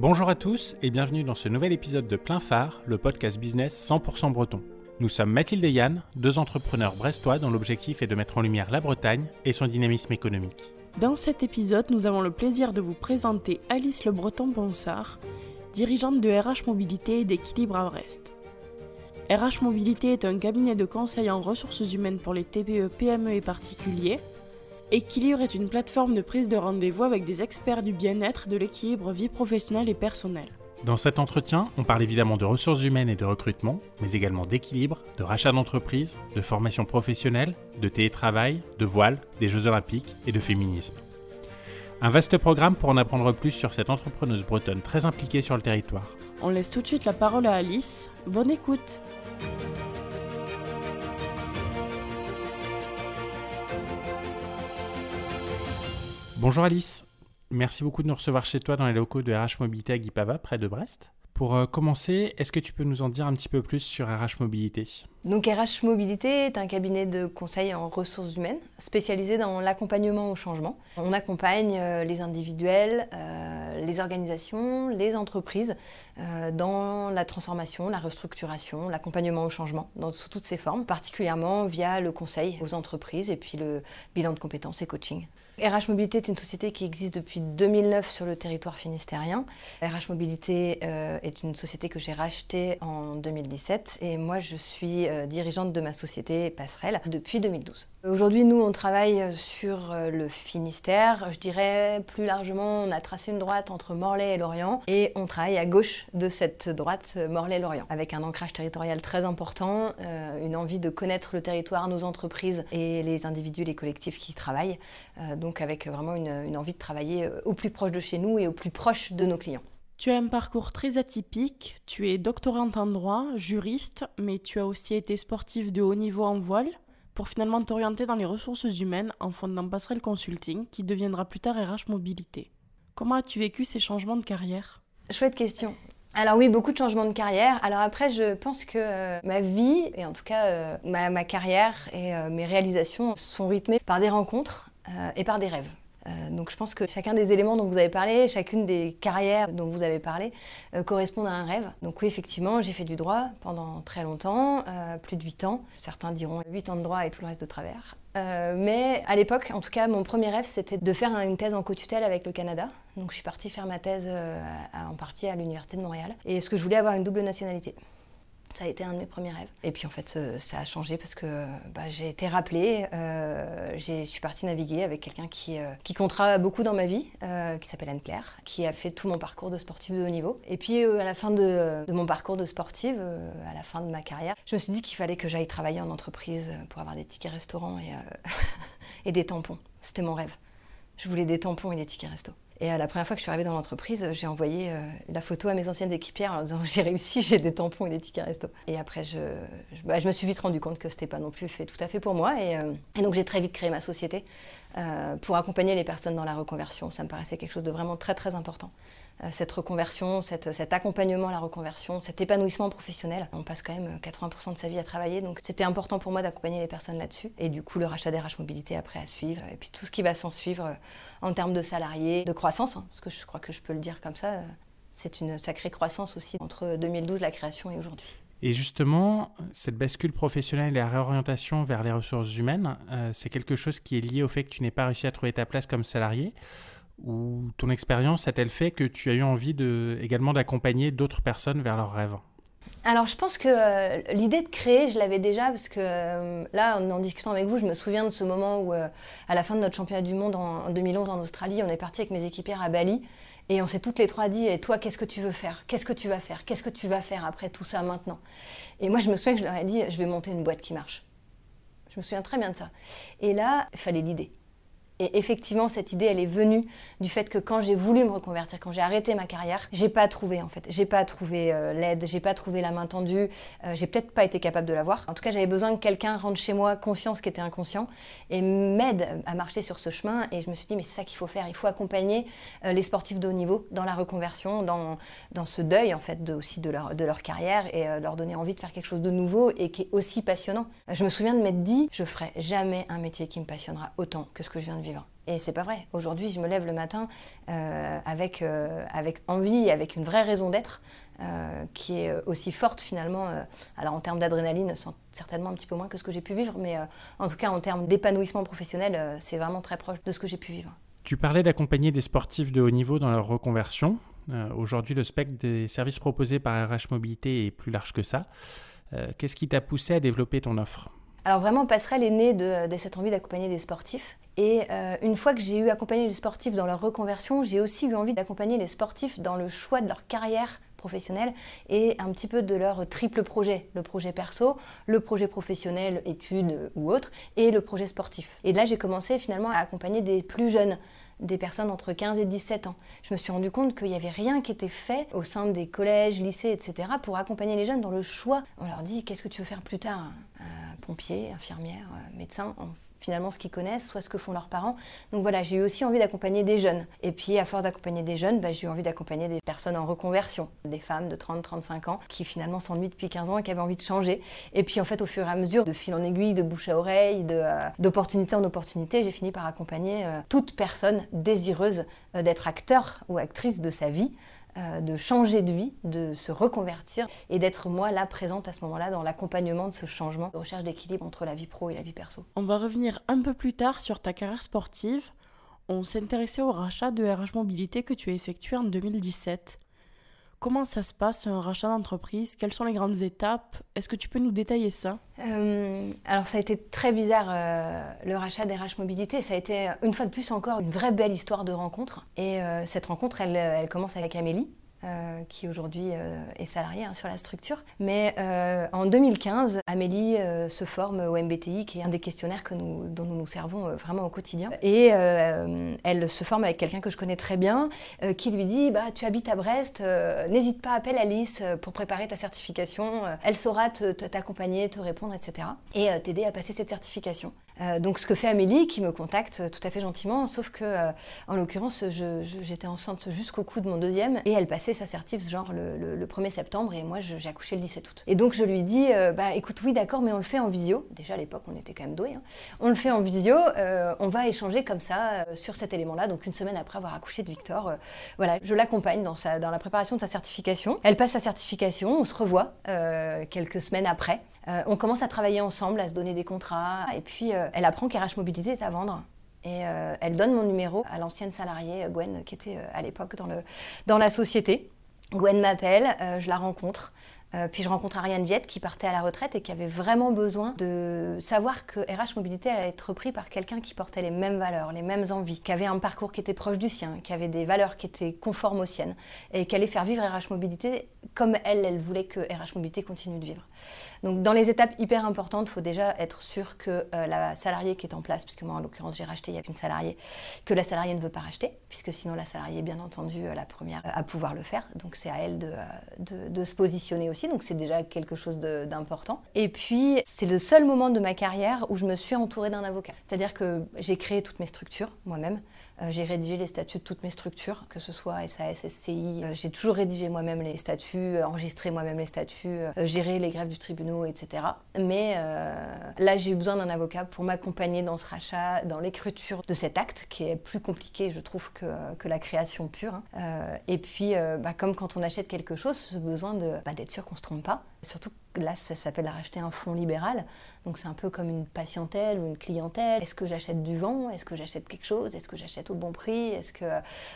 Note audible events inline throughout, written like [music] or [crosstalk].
Bonjour à tous et bienvenue dans ce nouvel épisode de Plein Phare, le podcast business 100% breton. Nous sommes Mathilde et Yann, deux entrepreneurs brestois dont l'objectif est de mettre en lumière la Bretagne et son dynamisme économique. Dans cet épisode, nous avons le plaisir de vous présenter Alice Le Breton-Ponsard, dirigeante de RH Mobilité et d'Équilibre à Brest. RH Mobilité est un cabinet de conseil en ressources humaines pour les TPE, PME et particuliers. Équilibre est une plateforme de prise de rendez-vous avec des experts du bien-être, de l'équilibre vie professionnelle et personnelle. Dans cet entretien, on parle évidemment de ressources humaines et de recrutement, mais également d'équilibre, de rachat d'entreprise, de formation professionnelle, de télétravail, de voile, des Jeux olympiques et de féminisme. Un vaste programme pour en apprendre plus sur cette entrepreneuse bretonne très impliquée sur le territoire. On laisse tout de suite la parole à Alice. Bonne écoute Bonjour Alice, merci beaucoup de nous recevoir chez toi dans les locaux de RH Mobilité à Guipava, près de Brest. Pour euh, commencer, est-ce que tu peux nous en dire un petit peu plus sur RH Mobilité? Donc RH Mobilité est un cabinet de conseil en ressources humaines spécialisé dans l'accompagnement au changement. On accompagne euh, les individuels, euh, les organisations, les entreprises dans la transformation, la restructuration, l'accompagnement au changement dans sous toutes ses formes, particulièrement via le conseil aux entreprises et puis le bilan de compétences et coaching. RH Mobilité est une société qui existe depuis 2009 sur le territoire finistérien. RH Mobilité euh, est une société que j'ai rachetée en 2017 et moi je suis euh, dirigeante de ma société Passerelle depuis 2012. Aujourd'hui nous on travaille sur euh, le Finistère. Je dirais plus largement on a tracé une droite entre Morlaix et Lorient et on travaille à gauche de cette droite Morlaix-Lorient avec un ancrage territorial très important, une envie de connaître le territoire, nos entreprises et les individus, les collectifs qui y travaillent. Donc avec vraiment une, envie de travailler euh, au plus proche de chez nous et au plus proche de nos clients. Tu as un parcours très atypique, tu es doctorante en droit, juriste, mais tu as aussi été sportive de haut niveau en voile, pour finalement t'orienter dans les ressources humaines en fondant Passerelle Consulting, qui deviendra plus tard RH Mobilité. Comment as-tu vécu ces changements de carrière? Chouette question. Alors oui, beaucoup de changements de carrière. Alors après, je pense que euh, ma vie, et en tout cas euh, ma, carrière et mes réalisations sont rythmées par des rencontres et par des rêves. Euh, donc je pense que chacun des éléments dont vous avez parlé, chacune des carrières dont vous avez parlé, euh, correspondent à un rêve. Donc oui, effectivement, j'ai fait du droit pendant très longtemps, plus de 8 ans. Certains diront 8 ans de droit et tout le reste de travers. mais à l'époque, en tout cas, mon premier rêve, c'était de faire une thèse en co-tutelle avec le Canada. Donc je suis partie faire ma thèse en partie à l'Université de Montréal. Et ce que je voulais avoir une double nationalité. Ça a été un de mes premiers rêves. Et puis en fait, ça a changé parce que bah, j'ai été rappelée. Euh, je suis partie naviguer avec quelqu'un qui, euh, qui comptera beaucoup dans ma vie, euh, qui s'appelle Anne-Claire, qui a fait tout mon parcours de sportive de haut niveau. Et puis à la fin de, mon parcours de sportive, à la fin de ma carrière, je me suis dit qu'il fallait que j'aille travailler en entreprise pour avoir des tickets restaurants [laughs] et des tampons. C'était mon rêve. Je voulais des tampons et des tickets resto. Et la première fois que je suis arrivée dans l'entreprise, j'ai envoyé euh, la photo à mes anciennes équipières en disant [laughs] j'ai réussi, j'ai des tampons et des tickets resto. Et après, je, bah, me suis vite rendu compte que c'était pas non plus fait tout à fait pour moi. Et, euh, donc j'ai très vite créé ma société euh, pour accompagner les personnes dans la reconversion. Ça me paraissait quelque chose de vraiment très très important. Euh, cette reconversion, cet accompagnement à la reconversion, cet épanouissement professionnel. On passe quand même 80% de sa vie à travailler, donc c'était important pour moi d'accompagner les personnes là-dessus. Et du coup, le rachat d'RH Mobilité après à suivre, et puis tout ce qui va s'en suivre euh, en termes de salariés, de croissance, hein, parce que je crois que je peux le dire comme ça, euh, c'est une sacrée croissance aussi entre 2012, la création, et aujourd'hui. Et justement, cette bascule professionnelle et la réorientation vers les ressources humaines, c'est quelque chose qui est lié au fait que tu n'aies pas réussi à trouver ta place comme salarié ou ton expérience a-t-elle fait que tu as eu envie également d'accompagner d'autres personnes vers leurs rêves? Alors je pense que euh, l'idée de créer, je l'avais déjà parce que euh, là, en, discutant avec vous, je me souviens de ce moment où, euh, à la fin de notre championnat du monde en, en, 2011 en Australie, on est parti avec mes équipières à Bali et on s'est toutes les trois dit Et toi, qu'est-ce que tu veux faire? Qu'est-ce que tu vas faire? Qu'est-ce que tu vas faire après tout ça maintenant? Et moi, je me souviens que je leur ai dit Je vais monter une boîte qui marche. Je me souviens très bien de ça. Et là, il fallait l'idée. Et effectivement, cette idée, elle est venue du fait que quand j'ai voulu me reconvertir, quand j'ai arrêté ma carrière, j'ai pas trouvé en fait, j'ai pas trouvé euh, l'aide, j'ai pas trouvé la main tendue, euh, j'ai peut-être pas été capable de l'avoir. En tout cas, j'avais besoin que quelqu'un rentre chez moi conscient ce qui était inconscient et m'aide à marcher sur ce chemin. Et je me suis dit, mais c'est ça qu'il faut faire, il faut accompagner euh, les sportifs de haut niveau dans la reconversion, dans, dans ce deuil en fait aussi de leur, de leur carrière et leur donner envie de faire quelque chose de nouveau et qui est aussi passionnant. Je me souviens de m'être dit, je ferai jamais un métier qui me passionnera autant que ce que je viens de vivre. Et c'est pas vrai. Aujourd'hui, je me lève le matin avec, avec envie, avec une vraie raison d'être, qui est aussi forte finalement. alors en termes d'adrénaline, certainement un petit peu moins que ce que j'ai pu vivre, mais en tout cas en termes d'épanouissement professionnel, c'est vraiment très proche de ce que j'ai pu vivre. Tu parlais d'accompagner des sportifs de haut niveau dans leur reconversion. Euh, aujourd'hui, le spectre des services proposés par RH Mobilité est plus large que ça. Euh, qu'est-ce qui t'a poussé à développer ton offre? Alors vraiment, Passerelle est née de, cette envie d'accompagner des sportifs. Et euh, une fois que j'ai eu accompagné les sportifs dans leur reconversion, j'ai aussi eu envie d'accompagner les sportifs dans le choix de leur carrière professionnelle et un petit peu de leur triple projet, le projet perso, le projet professionnel, études ou autre, et le projet sportif. Et là, j'ai commencé finalement à accompagner des plus jeunes des personnes entre 15 et 17 ans. Je me suis rendu compte qu'il n'y avait rien qui était fait au sein des collèges, lycées, etc. pour accompagner les jeunes dans le choix. On leur dit qu'est-ce que tu veux faire plus tard? Pompiers, infirmières, euh, médecins, finalement ce qu'ils connaissent, soit ce que font leurs parents. Donc voilà, j'ai eu aussi envie d'accompagner des jeunes. Et puis à force d'accompagner des jeunes, bah, j'ai eu envie d'accompagner des personnes en reconversion, des femmes de 30-35 ans qui finalement s'ennuient depuis 15 ans et qui avaient envie de changer. Et puis en fait au fur et à mesure, de fil en aiguille, de bouche à oreille, euh, d'opportunité en opportunité, j'ai fini par accompagner euh, toute personne désireuse d'être acteur ou actrice de sa vie. Euh, de changer de vie, de se reconvertir et d'être moi là présente à ce moment-là dans l'accompagnement de ce changement, de recherche d'équilibre entre la vie pro et la vie perso. On va revenir un peu plus tard sur ta carrière sportive. On s'intéressait au rachat de RH Mobilité que tu as effectué en 2017. Comment ça se passe, un rachat d'entreprise? Quelles sont les grandes étapes? Est-ce que tu peux nous détailler ça? Euh, Alors ça a été très bizarre, euh, le rachat d'RH Mobilité. Ça a été une fois de plus encore une vraie belle histoire de rencontre. Et euh, cette rencontre, elle, elle commence avec Amélie. Euh, qui aujourd'hui euh, est salariée hein, sur la structure. Mais euh, en 2015, Amélie se forme au MBTI, qui est un des questionnaires que nous, dont nous nous servons vraiment au quotidien. Et elle se forme avec quelqu'un que je connais très bien, qui lui dit bah, Tu habites à Brest, n'hésite pas, appelle Alice pour préparer ta certification. elle saura t'accompagner, te, te, répondre, etc. Et t'aider à passer cette certification. Euh, donc ce que fait Amélie, qui me contacte tout à fait gentiment, sauf que euh, en l'occurrence, j'étais enceinte jusqu'au coup de mon deuxième et elle passait sa certif genre le, 1er septembre et moi j'ai accouché le 17 août. Et donc je lui dis, euh, bah écoute oui d'accord, mais on le fait en visio. Déjà à l'époque on était quand même doués. Hein. On le fait en visio, on va échanger comme ça sur cet élément-là. Donc une semaine après avoir accouché de Victor, voilà, je l'accompagne dans la préparation de sa certification. Elle passe sa certification, on se revoit quelques semaines après. On commence à travailler ensemble, à se donner des contrats et puis elle apprend qu'RH Mobilité est à vendre. Et euh, elle donne mon numéro à l'ancienne salariée Gwen, qui était euh, à l'époque dans, la société. Gwen m'appelle, euh, je la rencontre. Euh, puis je rencontre Ariane Viette qui partait à la retraite et qui avait vraiment besoin de savoir que RH Mobilité allait être repris par quelqu'un qui portait les mêmes valeurs, les mêmes envies, qui avait un parcours qui était proche du sien, qui avait des valeurs qui étaient conformes aux siennes et qui allait faire vivre RH Mobilité comme elle, elle voulait que RH Mobilité continue de vivre. Donc dans les étapes hyper importantes, il faut déjà être sûr que euh, la salariée qui est en place, puisque moi en l'occurrence j'ai racheté, il y a une salariée, que la salariée ne veut pas racheter, puisque sinon la salariée bien entendu la première à pouvoir le faire. Donc c'est à elle de se positionner aussi donc c'est déjà quelque chose d'important. Et puis, c'est le seul moment de ma carrière où je me suis entourée d'un avocat. C'est-à-dire que j'ai créé toutes mes structures moi-même. Euh, j'ai rédigé les statuts de toutes mes structures, que ce soit SAS, SCI. Euh, j'ai toujours rédigé moi-même les statuts, euh, enregistré moi-même les statuts, géré les grèves du tribunal, etc. Mais là, j'ai eu besoin d'un avocat pour m'accompagner dans ce rachat, dans l'écriture de cet acte, qui est plus compliqué, je trouve, que, que la création pure. Hein. et puis, bah, comme quand on achète quelque chose, ce besoin bah, d'être sûr qu'on ne se trompe pas. Surtout là, ça s'appelle racheter un fonds libéral. Donc c'est un peu comme une patientèle ou une clientèle. Est-ce que j'achète du vent? Est-ce que j'achète quelque chose? Est-ce que j'achète au bon prix? Est-ce que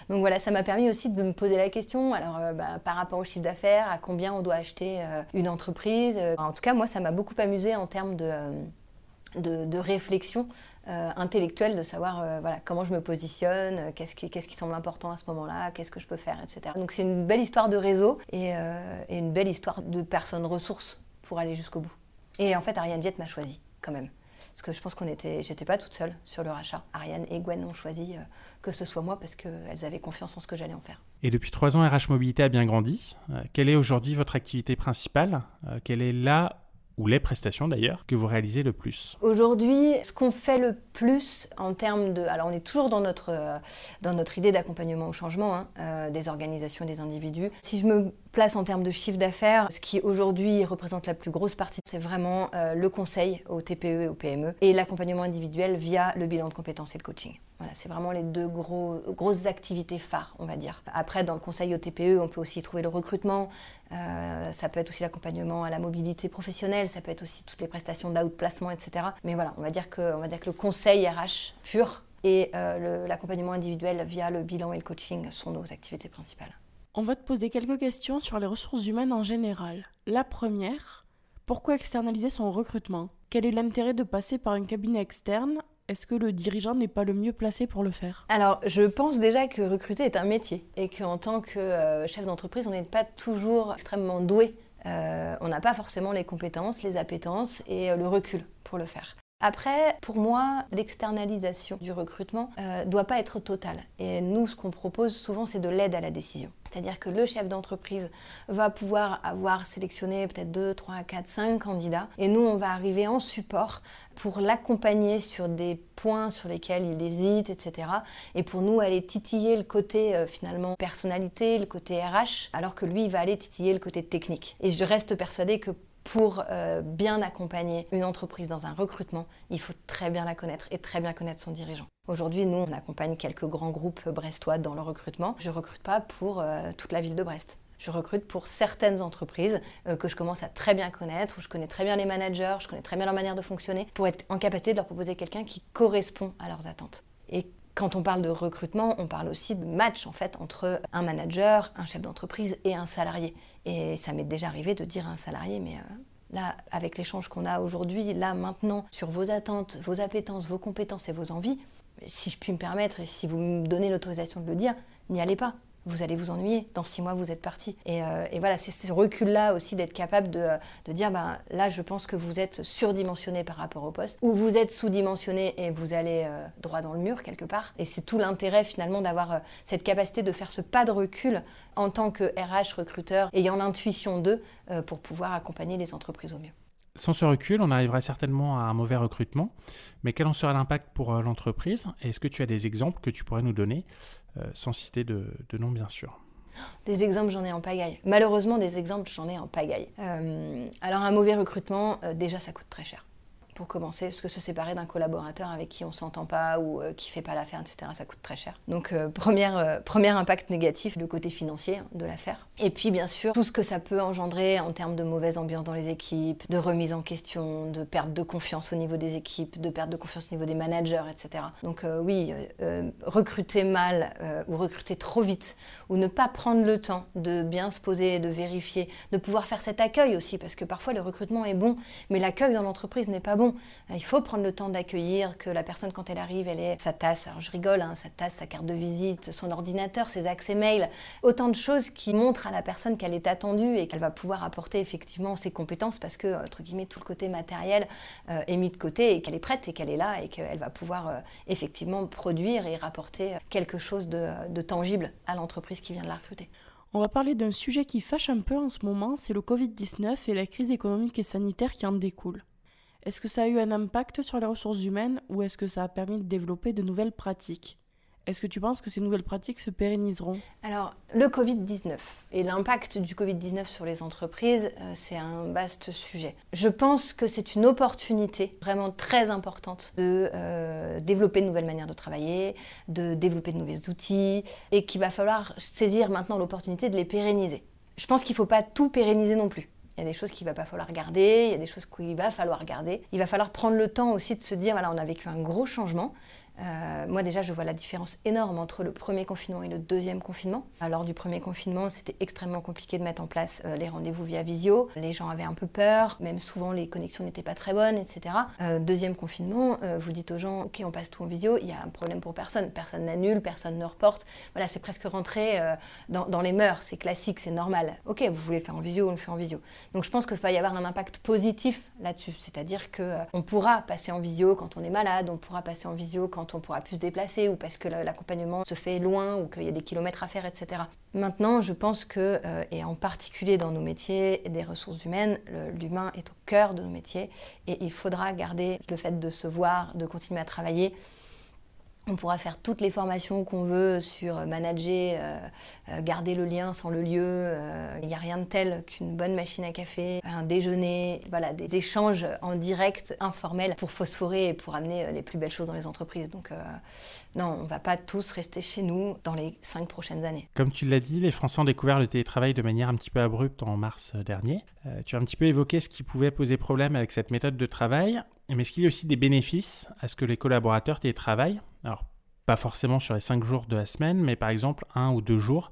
donc voilà, ça m'a permis aussi de me poser la question. Alors euh, bah, par rapport au chiffre d'affaires, à combien on doit acheter euh, une entreprise En tout cas, moi, ça m'a beaucoup amusé en termes de, de, réflexion euh, intellectuelle, de savoir voilà, comment je me positionne, qu'est-ce qui, qu'est-ce qui semble important à ce moment-là, qu'est-ce que je peux faire, etc. Donc c'est une belle histoire de réseau et une belle histoire de personnes ressources pour aller jusqu'au bout. Et en fait, Ariane Viette m'a choisi quand même. Parce que je pense qu'on était, j'étais pas toute seule sur le rachat. Ariane et Gwen ont choisi euh, que ce soit moi parce qu'elles avaient confiance en ce que j'allais en faire. Et depuis trois ans, RH Mobilité a bien grandi. Euh, quelle est aujourd'hui votre activité principale? Euh, Quelle est là ou les prestations d'ailleurs, que vous réalisez le plus? Aujourd'hui, ce qu'on fait le plus en termes de... Alors on est toujours dans notre, dans notre idée d'accompagnement au changement hein, des organisations et des individus. Si je me place en termes de chiffre d'affaires, ce qui aujourd'hui représente la plus grosse partie, c'est vraiment euh, le conseil au TPE et au PME et l'accompagnement individuel via le bilan de compétences et le coaching. Voilà, c'est vraiment les deux gros, grosses activités phares, on va dire. Après, dans le conseil au TPE, on peut aussi trouver le recrutement, euh, ça peut être aussi l'accompagnement à la mobilité professionnelle, ça peut être aussi toutes les prestations d'outplacement, etc. Mais voilà, on va dire que, on va dire que le conseil RH pur et euh, l'accompagnement individuel via le bilan et le coaching sont nos activités principales. On va te poser quelques questions sur les ressources humaines en général. La première, pourquoi externaliser son recrutement? Quel est l'intérêt de passer par un cabinet externe? Est-ce que le dirigeant n'est pas le mieux placé pour le faire? Alors, je pense déjà que recruter est un métier et qu'en tant que euh, chef d'entreprise, on n'est pas toujours extrêmement doué. Euh, on n'a pas forcément les compétences, les appétences et le recul pour le faire. Après, pour moi, l'externalisation du recrutement ne euh, doit pas être totale. Et nous, ce qu'on propose souvent, c'est de l'aide à la décision. C'est-à-dire que le chef d'entreprise va pouvoir avoir sélectionné peut-être 2, 3, 4, 5 candidats. Et nous, on va arriver en support pour l'accompagner sur des points sur lesquels il hésite, etc. Et pour nous, aller titiller le côté euh, finalement personnalité, le côté RH, alors que lui, il va aller titiller le côté technique. Et je reste persuadée que pour euh, bien accompagner une entreprise dans un recrutement, il faut très bien la connaître et très bien connaître son dirigeant. Aujourd'hui, nous, on accompagne quelques grands groupes brestois dans le recrutement. Je ne recrute pas pour euh, toute la ville de Brest. Je recrute pour certaines entreprises euh, que je commence à très bien connaître, où je connais très bien les managers, je connais très bien leur manière de fonctionner, pour être en capacité de leur proposer quelqu'un qui correspond à leurs attentes. Quand on parle de recrutement, on parle aussi de match en fait entre un manager, un chef d'entreprise et un salarié. Et ça m'est déjà arrivé de dire à un salarié, mais euh, là, avec l'échange qu'on a aujourd'hui, là maintenant, sur vos attentes, vos appétences, vos compétences et vos envies, si je puis me permettre et si vous me donnez l'autorisation de le dire, n'y allez pas vous allez vous ennuyer. Dans six mois, vous êtes parti. Et, euh, voilà, c'est ce recul-là aussi d'être capable de, de dire, ben, là, je pense que vous êtes surdimensionné par rapport au poste, ou vous êtes sous-dimensionné et vous allez euh, droit dans le mur quelque part. Et c'est tout l'intérêt finalement d'avoir euh, cette capacité de faire ce pas de recul en tant que RH recruteur, ayant l'intuition d'eux, pour pouvoir accompagner les entreprises au mieux. Sans ce recul, on arrivera certainement à un mauvais recrutement, mais quel en sera l'impact pour l'entreprise? Est-ce que tu as des exemples que tu pourrais nous donner, sans citer de, nom bien sûr des exemples, j'en ai en pagaille. Malheureusement, des exemples, j'en ai en pagaille. Euh, alors, un mauvais recrutement, déjà, ça coûte très cher pour commencer, parce que se séparer d'un collaborateur avec qui on s'entend pas ou euh, qui fait pas l'affaire, etc., ça coûte très cher. Donc, euh, première, euh, premier impact négatif, le côté financier hein, de l'affaire. Et puis, bien sûr, tout ce que ça peut engendrer en termes de mauvaise ambiance dans les équipes, de remise en question, de perte de confiance au niveau des équipes, de perte de confiance au niveau des managers, etc. Donc, oui, recruter mal ou recruter trop vite, ou ne pas prendre le temps de bien se poser, de vérifier, de pouvoir faire cet accueil aussi, parce que parfois le recrutement est bon, mais l'accueil dans l'entreprise n'est pas bon il faut prendre le temps d'accueillir, que la personne, quand elle arrive, elle ait sa tasse, alors je rigole, hein, sa tasse, sa carte de visite, son ordinateur, ses accès mail, autant de choses qui montrent à la personne qu'elle est attendue et qu'elle va pouvoir apporter effectivement ses compétences parce que, entre guillemets, tout le côté matériel euh, est mis de côté et qu'elle est prête et qu'elle est là et qu'elle va pouvoir euh, effectivement produire et rapporter quelque chose de tangible à l'entreprise qui vient de la recruter. On va parler d'un sujet qui fâche un peu en ce moment, c'est le Covid-19 et la crise économique et sanitaire qui en découle. Est-ce que ça a eu un impact sur les ressources humaines ou est-ce que ça a permis de développer de nouvelles pratiques? Est-ce que tu penses que ces nouvelles pratiques se pérenniseront? Alors, le Covid-19 et l'impact du Covid-19 sur les entreprises, euh, c'est un vaste sujet. Je pense que c'est une opportunité vraiment très importante de euh, développer de nouvelles manières de travailler, de développer de nouveaux outils, et qu'il va falloir saisir maintenant l'opportunité de les pérenniser. Je pense qu'il ne faut pas tout pérenniser non plus. Il y a des choses qu'il va pas falloir garder, il y a des choses qu'il va falloir garder. Il va falloir prendre le temps aussi de se dire, voilà, on a vécu un gros changement. Euh, moi déjà, je vois la différence énorme entre le premier confinement et le deuxième confinement. Lors du premier confinement, c'était extrêmement compliqué de mettre en place euh, les rendez-vous via visio. Les gens avaient un peu peur, même souvent les connexions n'étaient pas très bonnes, etc. Euh, deuxième confinement, vous dites aux gens, ok, on passe tout en visio, il y a un problème pour personne. Personne n'annule, personne ne reporte. Voilà, c'est presque rentré dans, les mœurs, c'est classique, c'est normal. Ok, vous voulez le faire en visio, on le fait en visio. Donc je pense qu'il va y avoir un impact positif là-dessus, c'est-à-dire qu'on pourra passer en visio quand on est malade, on pourra passer en visio quand on pourra plus se déplacer ou parce que l'accompagnement se fait loin ou qu'il y a des kilomètres à faire, etc. Maintenant, je pense que, euh, et en particulier dans nos métiers des ressources humaines, l'humain est au cœur de nos métiers et il faudra garder le fait de se voir, de continuer à travailler On pourra faire toutes les formations qu'on veut sur manager, euh, euh, garder le lien sans le lieu. Euh, il n'y a rien de tel qu'une bonne machine à café, un déjeuner, voilà, des échanges en direct, informels, pour phosphorer et pour amener les plus belles choses dans les entreprises. Donc non, on ne va pas tous rester chez nous dans les cinq prochaines années. Comme tu l'as dit, les Français ont découvert le télétravail de manière un petit peu abrupte en mars dernier. tu as un petit peu évoqué ce qui pouvait poser problème avec cette méthode de travail. Mais est-ce qu'il y a aussi des bénéfices à ce que les collaborateurs télétravaillent? Alors, pas forcément sur les cinq jours de la semaine, mais par exemple un ou deux jours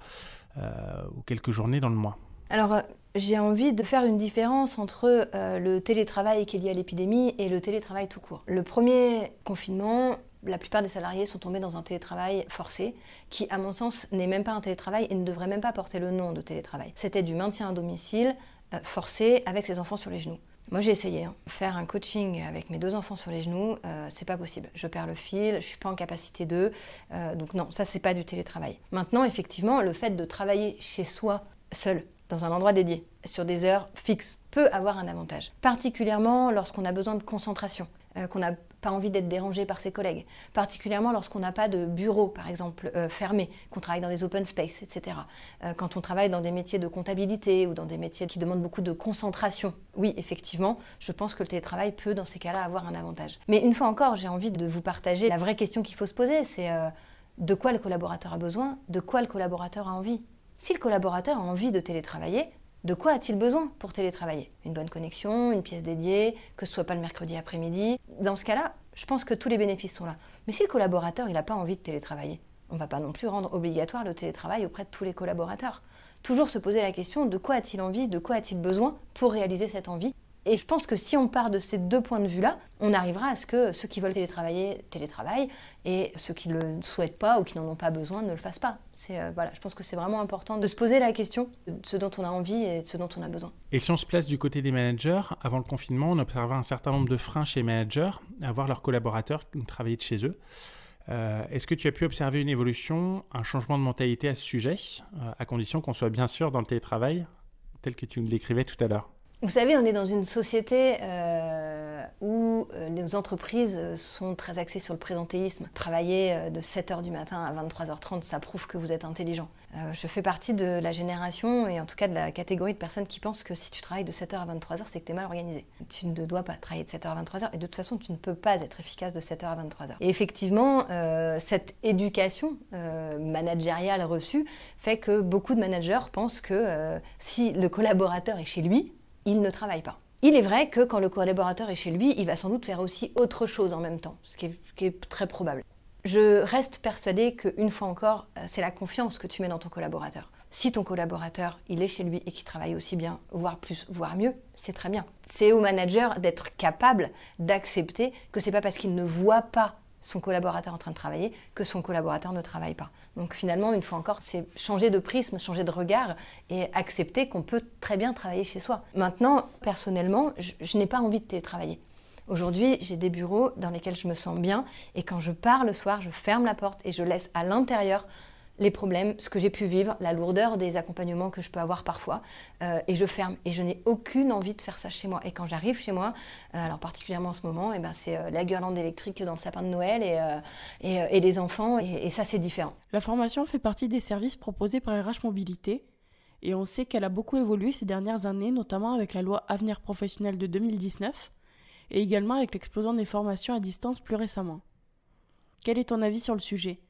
euh, ou quelques journées dans le mois Alors, euh, j'ai envie de faire une différence entre euh, le télétravail qui est lié à l'épidémie et le télétravail tout court. Le premier confinement, la plupart des salariés sont tombés dans un télétravail forcé, qui, à mon sens, n'est même pas un télétravail et ne devrait même pas porter le nom de télétravail. C'était du maintien à domicile forcé avec ses enfants sur les genoux. Moi, j'ai essayé. Hein. Faire un coaching avec mes deux enfants sur les genoux, euh, c'est pas possible. Je perds le fil, je suis pas en capacité d'eux. Euh, donc non, ça c'est pas du télétravail. Maintenant, effectivement, le fait de travailler chez soi, seul, dans un endroit dédié, sur des heures fixes, peut avoir un avantage. Particulièrement lorsqu'on a besoin de concentration, euh, qu'on a pas envie d'être dérangé par ses collègues, particulièrement lorsqu'on n'a pas de bureau, par exemple, euh, fermé, qu'on travaille dans des open space, etc. Euh, quand on travaille dans des métiers de comptabilité ou dans des métiers qui demandent beaucoup de concentration, oui, effectivement, je pense que le télétravail peut, dans ces cas-là, avoir un avantage. Mais une fois encore, j'ai envie de vous partager la vraie question qu'il faut se poser, c'est euh, de quoi le collaborateur a besoin, de quoi le collaborateur a envie? Si le collaborateur a envie de télétravailler, de quoi a-t-il besoin pour télétravailler? Une bonne connexion, une pièce dédiée, que ce soit pas le mercredi après-midi? Dans ce cas-là, je pense que tous les bénéfices sont là. Mais si le collaborateur n'a pas envie de télétravailler, on ne va pas non plus rendre obligatoire le télétravail auprès de tous les collaborateurs. Toujours se poser la question de quoi a-t-il envie, de quoi a-t-il besoin pour réaliser cette envie? Et je pense que si on part de ces deux points de vue-là, on arrivera à ce que ceux qui veulent télétravailler télétravaillent et ceux qui ne le souhaitent pas ou qui n'en ont pas besoin ne le fassent pas. Euh, voilà, je pense que c'est vraiment important de se poser la question de ce dont on a envie et de ce dont on a besoin. Et si on se place du côté des managers, avant le confinement, on observait un certain nombre de freins chez les managers à voir leurs collaborateurs travailler de chez eux. Euh, est-ce que tu as pu observer une évolution, un changement de mentalité à ce sujet, euh, à condition qu'on soit bien sûr dans le télétravail, tel que tu nous l'écrivais tout à l'heure? Vous savez, on est dans une société euh, où euh, les entreprises sont très axées sur le présentéisme. Travailler euh, de 7h du matin à 23h30, ça prouve que vous êtes intelligent. je fais partie de la génération et en tout cas de la catégorie de personnes qui pensent que si tu travailles de 7h à 23h, c'est que tu es mal organisé. Tu ne dois pas travailler de 7h à 23h et de toute façon, tu ne peux pas être efficace de 7h à 23h. Et effectivement, cette éducation managériale reçue fait que beaucoup de managers pensent que si le collaborateur est chez lui, il ne travaille pas. Il est vrai que quand le collaborateur est chez lui, il va sans doute faire aussi autre chose en même temps, ce qui est, très probable. Je reste persuadée qu'une fois encore, euh, c'est la confiance que tu mets dans ton collaborateur. Si ton collaborateur, il est chez lui et qu'il travaille aussi bien, voire plus, voire mieux, c'est très bien. C'est au manager d'être capable d'accepter que c'est pas parce qu'il ne voit pas son collaborateur en train de travailler que son collaborateur ne travaille pas. Donc finalement, une fois encore, c'est changer de prisme, changer de regard et accepter qu'on peut très bien travailler chez soi. Maintenant, personnellement, je, n'ai pas envie de télétravailler. Aujourd'hui, j'ai des bureaux dans lesquels je me sens bien et quand je pars le soir, je ferme la porte et je laisse à l'intérieur les problèmes, ce que j'ai pu vivre, la lourdeur des accompagnements que je peux avoir parfois, euh, et je ferme. Et je n'ai aucune envie de faire ça chez moi. Et quand j'arrive chez moi, euh, alors particulièrement en ce moment, et eh ben c'est euh, la guirlande électrique dans le sapin de Noël et, et, les enfants, et, et ça c'est différent. La formation fait partie des services proposés par RH Mobilité, et on sait qu'elle a beaucoup évolué ces dernières années, notamment avec la loi Avenir professionnel de 2019, et également avec l'explosion des formations à distance plus récemment. Quel est ton avis sur le sujet?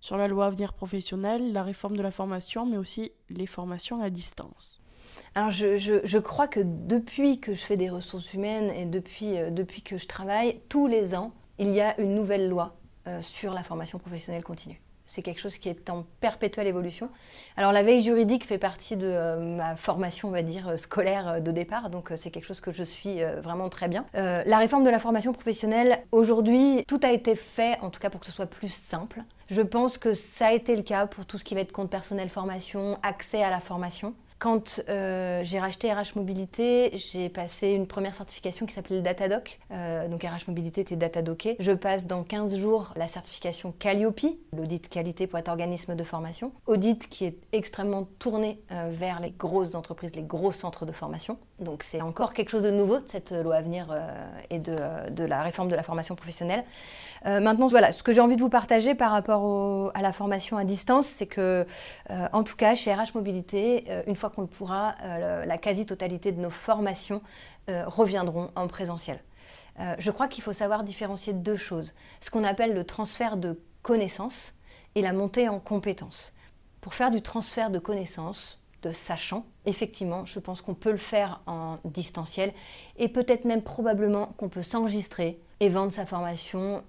Sur la loi Avenir professionnel, la réforme de la formation, mais aussi les formations à distance. Alors je, je, crois que depuis que je fais des ressources humaines et depuis, euh, depuis que je travaille, tous les ans, il y a une nouvelle loi euh, sur la formation professionnelle continue. C'est quelque chose qui est en perpétuelle évolution. Alors la veille juridique fait partie de euh, ma formation, on va dire, scolaire de départ, donc c'est quelque chose que je suis vraiment très bien. la réforme de la formation professionnelle, aujourd'hui, tout a été fait, en tout cas pour que ce soit plus simple. Je pense que ça a été le cas pour tout ce qui va être compte personnel formation, accès à la formation. Quand euh, j'ai racheté RH Mobilité, j'ai passé une première certification qui s'appelait le Datadoc. Euh, donc RH Mobilité était Datadocké. Je passe dans 15 jours la certification Calliope, l'audit qualité pour être organisme de formation. Audit qui est extrêmement tourné euh, vers les grosses entreprises, les gros centres de formation. Donc c'est encore quelque chose de nouveau, cette loi à venir et de, de, la réforme de la formation professionnelle. maintenant, voilà, ce que j'ai envie de vous partager par rapport à la formation à distance, c'est que, en tout cas, chez RH Mobilité, une fois qu'on le pourra, euh, la quasi-totalité de nos formations euh, reviendront en présentiel. Euh, je crois qu'il faut savoir différencier deux choses, ce qu'on appelle le transfert de connaissances et la montée en compétences. Pour faire du transfert de connaissances, de sachant, effectivement, je pense qu'on peut le faire en distanciel et peut-être même probablement qu'on peut s'enregistrer et vendre sa formation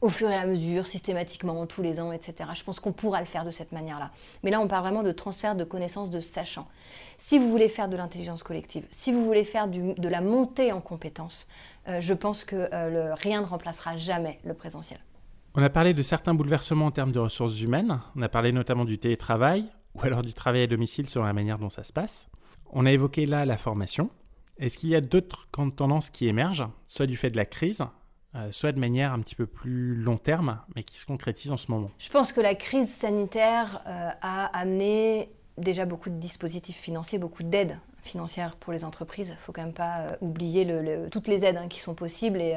au fur et à mesure, systématiquement, tous les ans, etc. Je pense qu'on pourra le faire de cette manière-là. Mais là, on parle vraiment de transfert de connaissances de sachant. Si vous voulez faire de l'intelligence collective, si vous voulez faire de la montée en compétences, euh, je pense que euh, rien ne remplacera jamais le présentiel. On a parlé de certains bouleversements en termes de ressources humaines. On a parlé notamment du télétravail ou alors du travail à domicile selon la manière dont ça se passe. On a évoqué là la formation. Est-ce qu'il y a d'autres tendances qui émergent, soit du fait de la crise, euh, soit de manière un petit peu plus long terme, mais qui se concrétise en ce moment? Je pense que la crise sanitaire euh, a amené déjà beaucoup de dispositifs financiers, beaucoup d'aides financières pour les entreprises. Il ne faut quand même pas euh, oublier toutes les aides hein, qui sont possibles. Et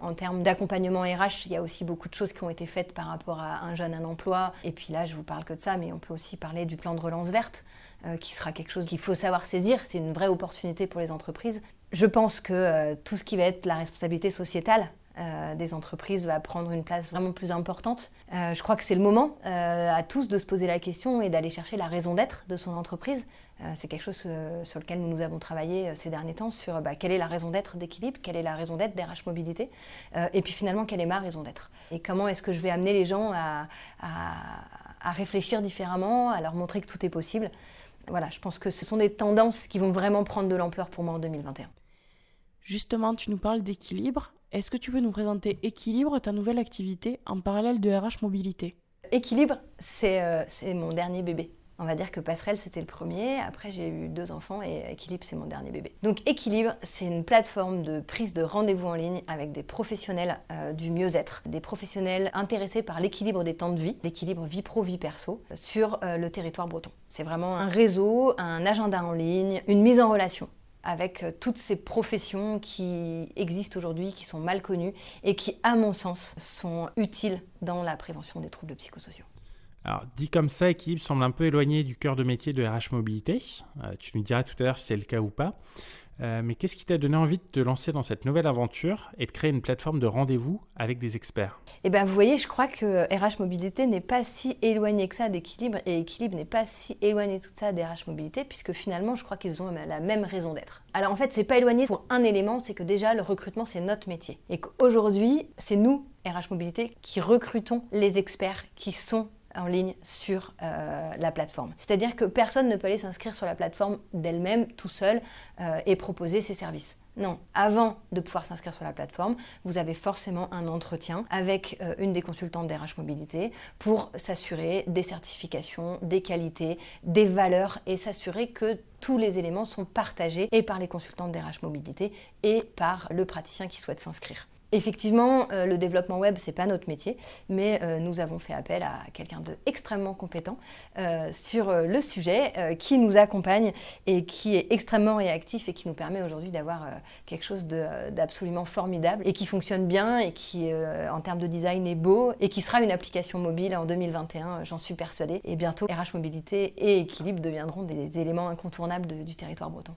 en termes d'accompagnement RH, il y a aussi beaucoup de choses qui ont été faites par rapport à un jeune, un emploi. Et puis là, je vous parle que de ça, mais on peut aussi parler du plan de relance verte, qui sera quelque chose qu'il faut savoir saisir. C'est une vraie opportunité pour les entreprises. Je pense que euh, tout ce qui va être la responsabilité sociétale euh, des entreprises va prendre une place vraiment plus importante. Euh, je crois que c'est le moment à tous de se poser la question et d'aller chercher la raison d'être de son entreprise. C'est quelque chose sur lequel nous, avons travaillé ces derniers temps sur bah, quelle est la raison d'être d'équilibre, quelle est la raison d'être d'RH Mobilité, et puis finalement quelle est ma raison d'être. Et comment est-ce que je vais amener les gens à, à réfléchir différemment, à leur montrer que tout est possible. Voilà, je pense que ce sont des tendances qui vont vraiment prendre de l'ampleur pour moi en 2021. Justement, tu nous parles d'équilibre. Est-ce que tu peux nous présenter Équilibre, ta nouvelle activité, en parallèle de RH Mobilité? Équilibre, euh, c'est mon dernier bébé. On va dire que Passerelle, c'était le premier. Après, j'ai eu deux enfants et Équilibre, c'est mon dernier bébé. Donc, Équilibre, c'est une plateforme de prise de rendez-vous en ligne avec des professionnels euh, du mieux-être, des professionnels intéressés par l'équilibre des temps de vie, l'équilibre vie pro, vie perso, sur euh, le territoire breton. C'est vraiment un réseau, un agenda en ligne, une mise en relation avec euh, toutes ces professions qui existent aujourd'hui, qui sont mal connues et qui, à mon sens, sont utiles dans la prévention des troubles psychosociaux. Alors, dit comme ça, Équilibre semble un peu éloigné du cœur de métier de RH Mobilité. Euh, tu nous diras tout à l'heure si c'est le cas ou pas. Euh, mais qu'est-ce qui t'a donné envie de te lancer dans cette nouvelle aventure et de créer une plateforme de rendez-vous avec des experts? Eh bien, vous voyez, je crois que RH Mobilité n'est pas si éloigné que ça d'équilibre et équilibre n'est pas si éloigné que ça d'RH Mobilité puisque finalement, je crois qu'ils ont la même raison d'être. Alors en fait, c'est pas éloigné pour un élément, c'est que déjà le recrutement c'est notre métier et qu'aujourd'hui, c'est nous RH Mobilité qui recrutons les experts qui sont en ligne sur euh, la plateforme. C'est-à-dire que personne ne peut aller s'inscrire sur la plateforme d'elle-même tout seul euh, et proposer ses services. Non, avant de pouvoir s'inscrire sur la plateforme, vous avez forcément un entretien avec euh, une des consultantes d'RH Mobilité pour s'assurer des certifications, des qualités, des valeurs et s'assurer que tous les éléments sont partagés et par les consultantes d'RH Mobilité et par le praticien qui souhaite s'inscrire. Effectivement, euh, le développement web, c'est pas notre métier, mais euh, nous avons fait appel à quelqu'un d'extrêmement compétent euh, sur le sujet, qui nous accompagne et qui est extrêmement réactif et qui nous permet aujourd'hui d'avoir quelque chose d'absolument formidable et qui fonctionne bien et qui, en termes de design, est beau et qui sera une application mobile en 2021, j'en suis persuadée. Et bientôt, RH Mobilité et Équilibre deviendront des, éléments incontournables du territoire breton.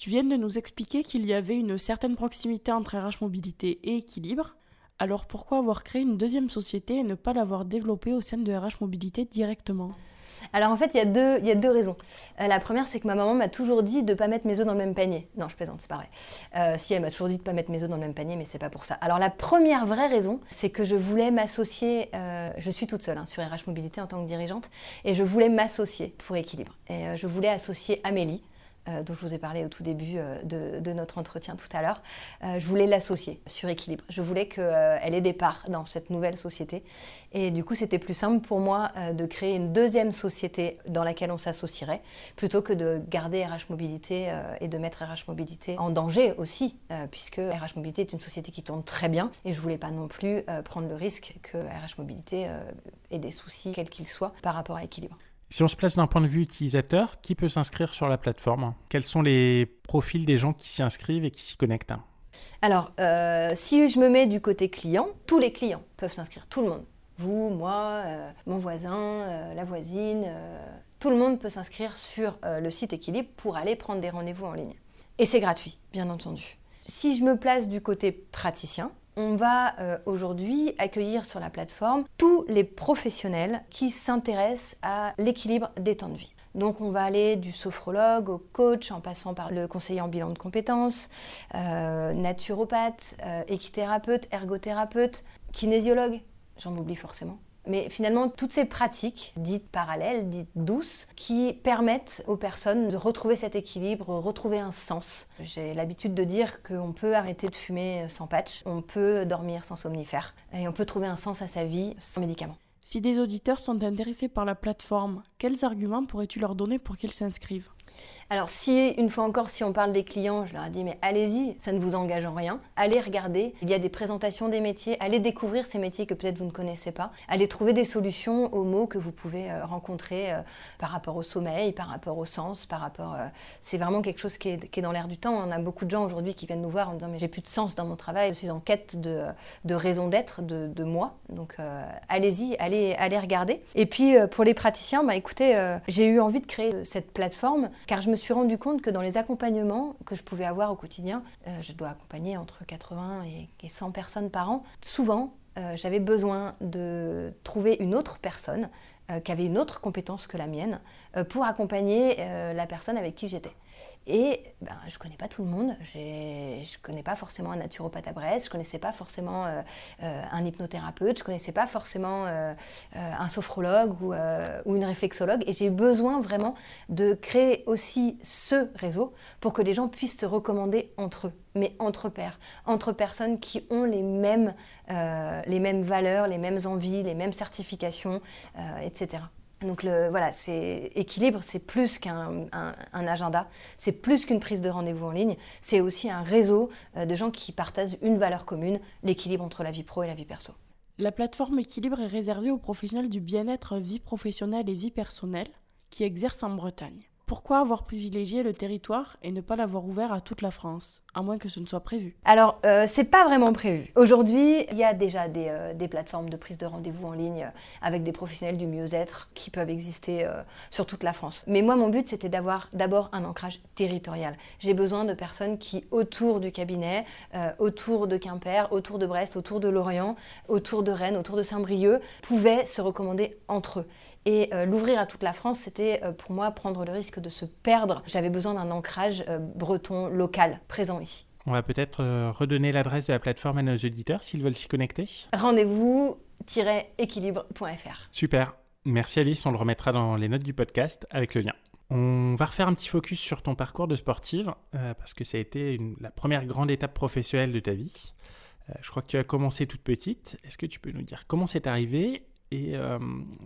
Tu viens de nous expliquer qu'il y avait une certaine proximité entre RH Mobilité et Équilibre. Alors pourquoi avoir créé une deuxième société et ne pas l'avoir développée au sein de RH Mobilité directement? Alors en fait, il y, a deux, y a deux raisons. Euh, la première, c'est que ma maman m'a toujours dit de ne pas mettre mes œufs dans le même panier. Non, je plaisante, c'est pas vrai. Euh, si, elle m'a toujours dit de ne pas mettre mes œufs dans le même panier, mais c'est pas pour ça. Alors la première vraie raison, c'est que je voulais m'associer, euh, je suis toute seule hein, sur RH Mobilité en tant que dirigeante, et je voulais m'associer pour équilibre. Et je voulais associer Amélie, dont je vous ai parlé au tout début euh, de, notre entretien tout à l'heure, je voulais l'associer sur Équilibre. Je voulais qu'elle ait des parts dans cette nouvelle société. Et du coup, c'était plus simple pour moi de créer une deuxième société dans laquelle on s'associerait, plutôt que de garder RH Mobilité et de mettre RH Mobilité en danger aussi, puisque RH Mobilité est une société qui tourne très bien. Et je voulais pas non plus prendre le risque que RH Mobilité ait des soucis, quels qu'ils soient, par rapport à Équilibre. Si on se place d'un point de vue utilisateur, qui peut s'inscrire sur la plateforme? Quels sont les profils des gens qui s'y inscrivent et qui s'y connectent? Alors, euh, si je me mets du côté client, tous les clients peuvent s'inscrire, tout le monde. Vous, moi, euh, mon voisin, euh, la voisine, tout le monde peut s'inscrire sur le site Équilibre pour aller prendre des rendez-vous en ligne. Et c'est gratuit, bien entendu. Si je me place du côté praticien, on va euh, aujourd'hui accueillir sur la plateforme tous les professionnels qui s'intéressent à l'équilibre des temps de vie. Donc on va aller du sophrologue au coach en passant par le conseiller en bilan de compétences, euh, naturopathe, euh, équithérapeute, ergothérapeute, kinésiologue, j'en oublie forcément. Mais finalement, toutes ces pratiques, dites parallèles, dites douces, qui permettent aux personnes de retrouver cet équilibre, retrouver un sens. J'ai l'habitude de dire qu'on peut arrêter de fumer sans patch, on peut dormir sans somnifère, et on peut trouver un sens à sa vie sans médicaments. Si des auditeurs sont intéressés par la plateforme, quels arguments pourrais-tu leur donner pour qu'ils s'inscrivent? Alors si, une fois encore, si on parle des clients, je leur ai dit, mais allez-y, ça ne vous engage en rien. Allez regarder, il y a des présentations des métiers, allez découvrir ces métiers que peut-être vous ne connaissez pas. Allez trouver des solutions aux mots que vous pouvez euh, rencontrer euh, par rapport au sommeil, par rapport au sens, par rapport... Euh, c'est vraiment quelque chose qui est, dans l'air du temps. On a beaucoup de gens aujourd'hui qui viennent nous voir en disant, mais j'ai plus de sens dans mon travail, je suis en quête de, raison d'être de, moi. Donc allez-y, allez, allez regarder. Et puis pour les praticiens, bah, écoutez, j'ai eu envie de créer cette plateforme car je me suis rendu compte que dans les accompagnements que je pouvais avoir au quotidien, euh, je dois accompagner entre 80 et 100 personnes par an, souvent euh, j'avais besoin de trouver une autre personne euh, qui avait une autre compétence que la mienne pour accompagner la personne avec qui j'étais. Et ben, je ne connais pas tout le monde. Je ne connais pas forcément un naturopathe à Brest, je ne connaissais pas forcément euh, euh, un hypnothérapeute, je ne connaissais pas forcément euh, un sophrologue ou, ou, une réflexologue. Et j'ai besoin vraiment de créer aussi ce réseau pour que les gens puissent se recommander entre eux, mais entre pairs, entre personnes qui ont les mêmes, les mêmes valeurs, les mêmes envies, les mêmes certifications, etc. Donc voilà, c'est équilibre, c'est plus qu'un agenda, c'est plus qu'une prise de rendez-vous en ligne, c'est aussi un réseau euh, de gens qui partagent une valeur commune, l'équilibre entre la vie pro et la vie perso. La plateforme Équilibre est réservée aux professionnels du bien-être vie professionnelle et vie personnelle qui exercent en Bretagne. Pourquoi avoir privilégié le territoire et ne pas l'avoir ouvert à toute la France à moins que ce ne soit prévu. Alors, euh, c'est pas vraiment prévu. Aujourd'hui, il y a déjà des, euh, plateformes de prise de rendez-vous en ligne euh, avec des professionnels du mieux-être qui peuvent exister sur toute la France. Mais moi, mon but, c'était d'avoir d'abord un ancrage territorial. J'ai besoin de personnes qui, autour du cabinet, autour de Quimper, autour de Brest, autour de Lorient, autour de Rennes, autour de Saint-Brieuc, pouvaient se recommander entre eux. Et l'ouvrir à toute la France, c'était pour moi prendre le risque de se perdre. J'avais besoin d'un ancrage breton local, présent ici. On va peut-être euh, redonner l'adresse de la plateforme à nos auditeurs s'ils veulent s'y connecter. Rendez-vous-équilibre.fr. Super. Merci Alice, on le remettra dans les notes du podcast avec le lien. On va refaire un petit focus sur ton parcours de sportive, euh, parce que ça a été la première grande étape professionnelle de ta vie. Euh, je crois que tu as commencé toute petite. Est-ce que tu peux nous dire comment c'est arrivé et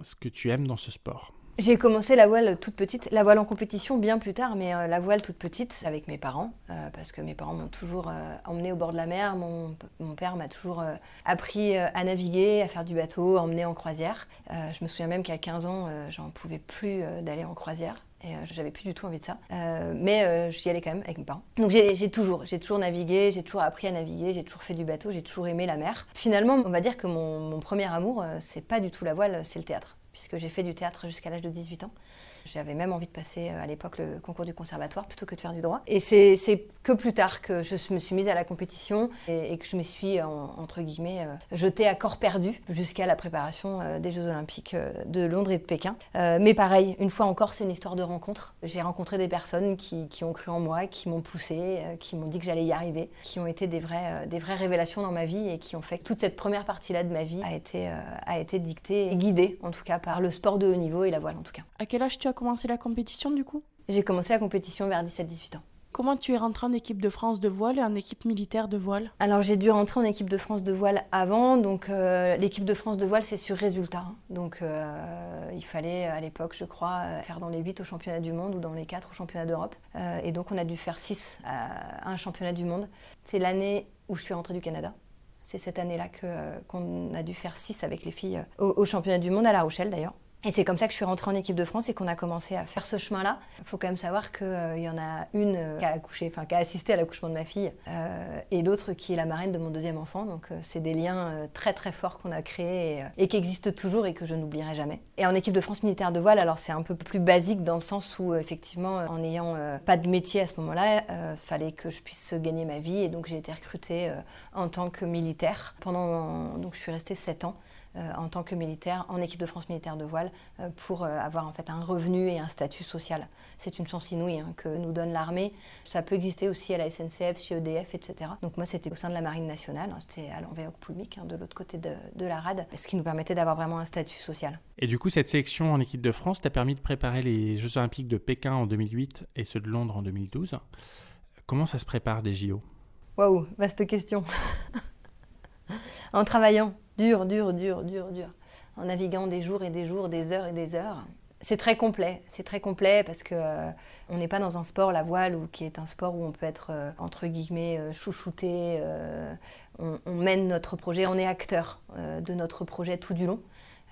ce que tu aimes dans ce sport j'ai commencé la voile toute petite, la voile en compétition bien plus tard, mais euh, la voile toute petite avec mes parents, euh, parce que mes parents m'ont toujours euh, emmené au bord de la mer. Mon, père m'a toujours appris à naviguer, à faire du bateau, emmené en croisière. je me souviens même qu'à 15 ans, j'en pouvais plus d'aller en croisière. Et j'avais plus du tout envie de ça. mais j'y allais quand même avec mes parents. Donc j'ai toujours, j'ai toujours navigué, j'ai toujours appris à naviguer, j'ai toujours fait du bateau, j'ai toujours aimé la mer. Finalement, on va dire que mon, mon premier amour, c'est pas du tout la voile, c'est le théâtre puisque j'ai fait du théâtre jusqu'à l'âge de 18 ans. J'avais même envie de passer euh, à l'époque le concours du conservatoire plutôt que de faire du droit. Et c'est que plus tard que je me suis mise à la compétition et, que je me suis, entre guillemets, euh, jetée à corps perdu jusqu'à la préparation euh, des Jeux Olympiques de Londres et de Pékin. mais pareil, une fois encore, c'est une histoire de rencontre. J'ai rencontré des personnes qui, ont cru en moi, qui m'ont poussé, qui m'ont dit que j'allais y arriver, qui ont été des vraies, des vraies révélations dans ma vie et qui ont fait que toute cette première partie-là de ma vie a été, a été dictée et guidée, en tout cas, par le sport de haut niveau et la voile en tout cas. À quel âge tu as commencé la compétition du coup? J'ai commencé la compétition vers 17-18 ans. Comment tu es rentrée en équipe de France de voile et en équipe militaire de voile? Alors j'ai dû rentrer en équipe de France de voile avant, donc euh, l'équipe de France de voile c'est sur résultat. Donc euh, il fallait à l'époque je crois faire dans les 8 au championnat du monde ou dans les 4 au championnat d'Europe. Euh, et donc on a dû faire 6 à un championnat du monde. C'est l'année où je suis rentrée du Canada. C'est cette année-là qu'on a dû faire 6 avec les filles au, au championnat du monde à La Rochelle d'ailleurs. Et c'est comme ça que je suis rentrée en équipe de France et qu'on a commencé à faire ce chemin-là. Il faut quand même savoir qu'il euh, y en a une euh, qui a accouché, enfin qui a assisté à l'accouchement de ma fille, euh, et l'autre qui est la marraine de mon deuxième enfant. Donc c'est des liens très très forts qu'on a créés et, qui existent toujours et que je n'oublierai jamais. Et en équipe de France militaire de voile, alors c'est un peu plus basique dans le sens où effectivement, en n'ayant pas de métier à ce moment-là, fallait que je puisse gagner ma vie et donc j'ai été recrutée en tant que militaire. Pendant donc je suis restée 7 ans. Euh, en tant que militaire en équipe de France militaire de voile euh, pour euh, avoir en fait un revenu et un statut social. C'est une chance inouïe hein, que nous donne l'armée. Ça peut exister aussi à la SNCF, chez EDF, etc. Donc moi c'était au sein de la Marine nationale, hein, c'était à l'envers Poulmic, hein, de l'autre côté de, de, la rade, ce qui nous permettait d'avoir vraiment un statut social. Et du coup cette sélection en équipe de France t'a permis de préparer les Jeux olympiques de Pékin en 2008 et ceux de Londres en 2012. Comment ça se prépare des JO Waouh, vaste question. [laughs] en travaillant, dur, dur, dur, dur, dur, en naviguant des jours et des jours, des heures et des heures. C'est très complet, c'est très complet parce que euh, on n'est pas dans un sport, la voile, ou qui est un sport où on peut être euh, entre guillemets euh, chouchouté. On, on, mène notre projet, on est acteur de notre projet tout du long.